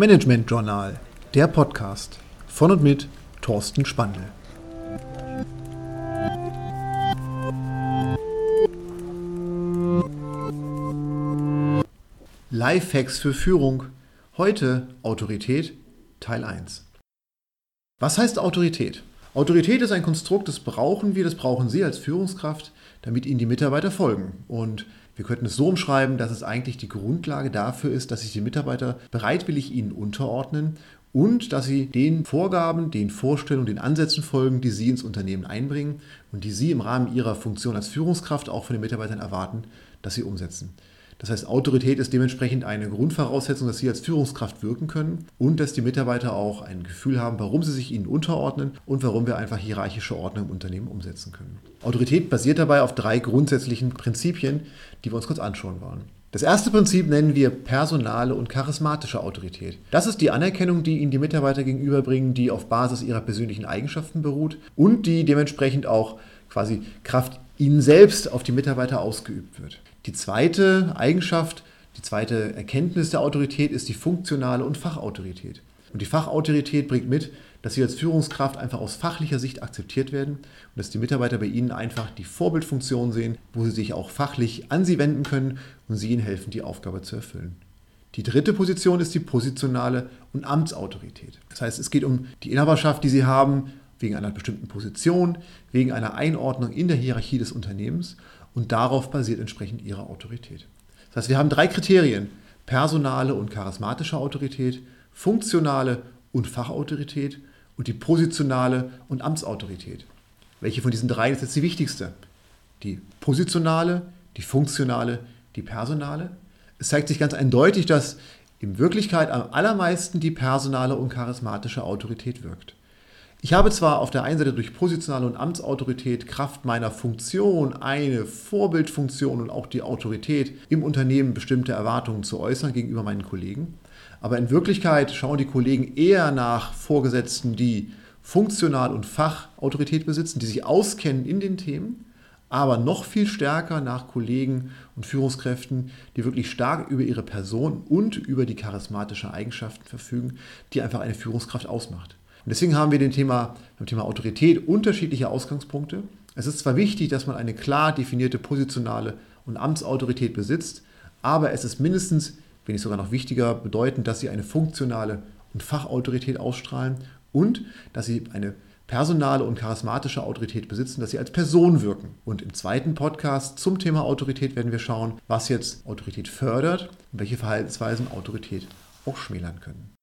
Management Journal, der Podcast von und mit Thorsten Spandl. Lifehacks für Führung. Heute Autorität Teil 1. Was heißt Autorität? Autorität ist ein Konstrukt, das brauchen wir, das brauchen Sie als Führungskraft, damit Ihnen die Mitarbeiter folgen. Und wir könnten es so umschreiben, dass es eigentlich die Grundlage dafür ist, dass sich die Mitarbeiter bereitwillig ihnen unterordnen und dass sie den Vorgaben, den Vorstellungen, den Ansätzen folgen, die sie ins Unternehmen einbringen und die sie im Rahmen ihrer Funktion als Führungskraft auch von den Mitarbeitern erwarten, dass sie umsetzen. Das heißt, Autorität ist dementsprechend eine Grundvoraussetzung, dass Sie als Führungskraft wirken können und dass die Mitarbeiter auch ein Gefühl haben, warum sie sich Ihnen unterordnen und warum wir einfach hierarchische Ordnung im Unternehmen umsetzen können. Autorität basiert dabei auf drei grundsätzlichen Prinzipien, die wir uns kurz anschauen wollen. Das erste Prinzip nennen wir personale und charismatische Autorität. Das ist die Anerkennung, die Ihnen die Mitarbeiter gegenüberbringen, die auf Basis ihrer persönlichen Eigenschaften beruht und die dementsprechend auch quasi Kraft Ihnen selbst auf die Mitarbeiter ausgeübt wird. Die zweite Eigenschaft, die zweite Erkenntnis der Autorität ist die funktionale und Fachautorität. Und die Fachautorität bringt mit, dass Sie als Führungskraft einfach aus fachlicher Sicht akzeptiert werden und dass die Mitarbeiter bei Ihnen einfach die Vorbildfunktion sehen, wo sie sich auch fachlich an Sie wenden können und Sie ihnen helfen, die Aufgabe zu erfüllen. Die dritte Position ist die positionale und Amtsautorität. Das heißt, es geht um die Inhaberschaft, die Sie haben, wegen einer bestimmten Position, wegen einer Einordnung in der Hierarchie des Unternehmens und darauf basiert entsprechend ihre Autorität. Das heißt, wir haben drei Kriterien, personale und charismatische Autorität, funktionale und Fachautorität und die positionale und Amtsautorität. Welche von diesen drei ist jetzt die wichtigste? Die positionale, die funktionale, die personale? Es zeigt sich ganz eindeutig, dass in Wirklichkeit am allermeisten die personale und charismatische Autorität wirkt. Ich habe zwar auf der einen Seite durch positionale und Amtsautorität Kraft meiner Funktion eine Vorbildfunktion und auch die Autorität im Unternehmen bestimmte Erwartungen zu äußern gegenüber meinen Kollegen, aber in Wirklichkeit schauen die Kollegen eher nach Vorgesetzten, die funktional und Fachautorität besitzen, die sich auskennen in den Themen, aber noch viel stärker nach Kollegen und Führungskräften, die wirklich stark über ihre Person und über die charismatische Eigenschaften verfügen, die einfach eine Führungskraft ausmacht. Und deswegen haben wir den Thema, beim Thema Autorität unterschiedliche Ausgangspunkte. Es ist zwar wichtig, dass man eine klar definierte positionale und Amtsautorität besitzt, aber es ist mindestens, wenn nicht sogar noch wichtiger, bedeutend, dass sie eine funktionale und Fachautorität ausstrahlen und dass sie eine personale und charismatische Autorität besitzen, dass sie als Person wirken. Und im zweiten Podcast zum Thema Autorität werden wir schauen, was jetzt Autorität fördert und welche Verhaltensweisen Autorität auch schmälern können.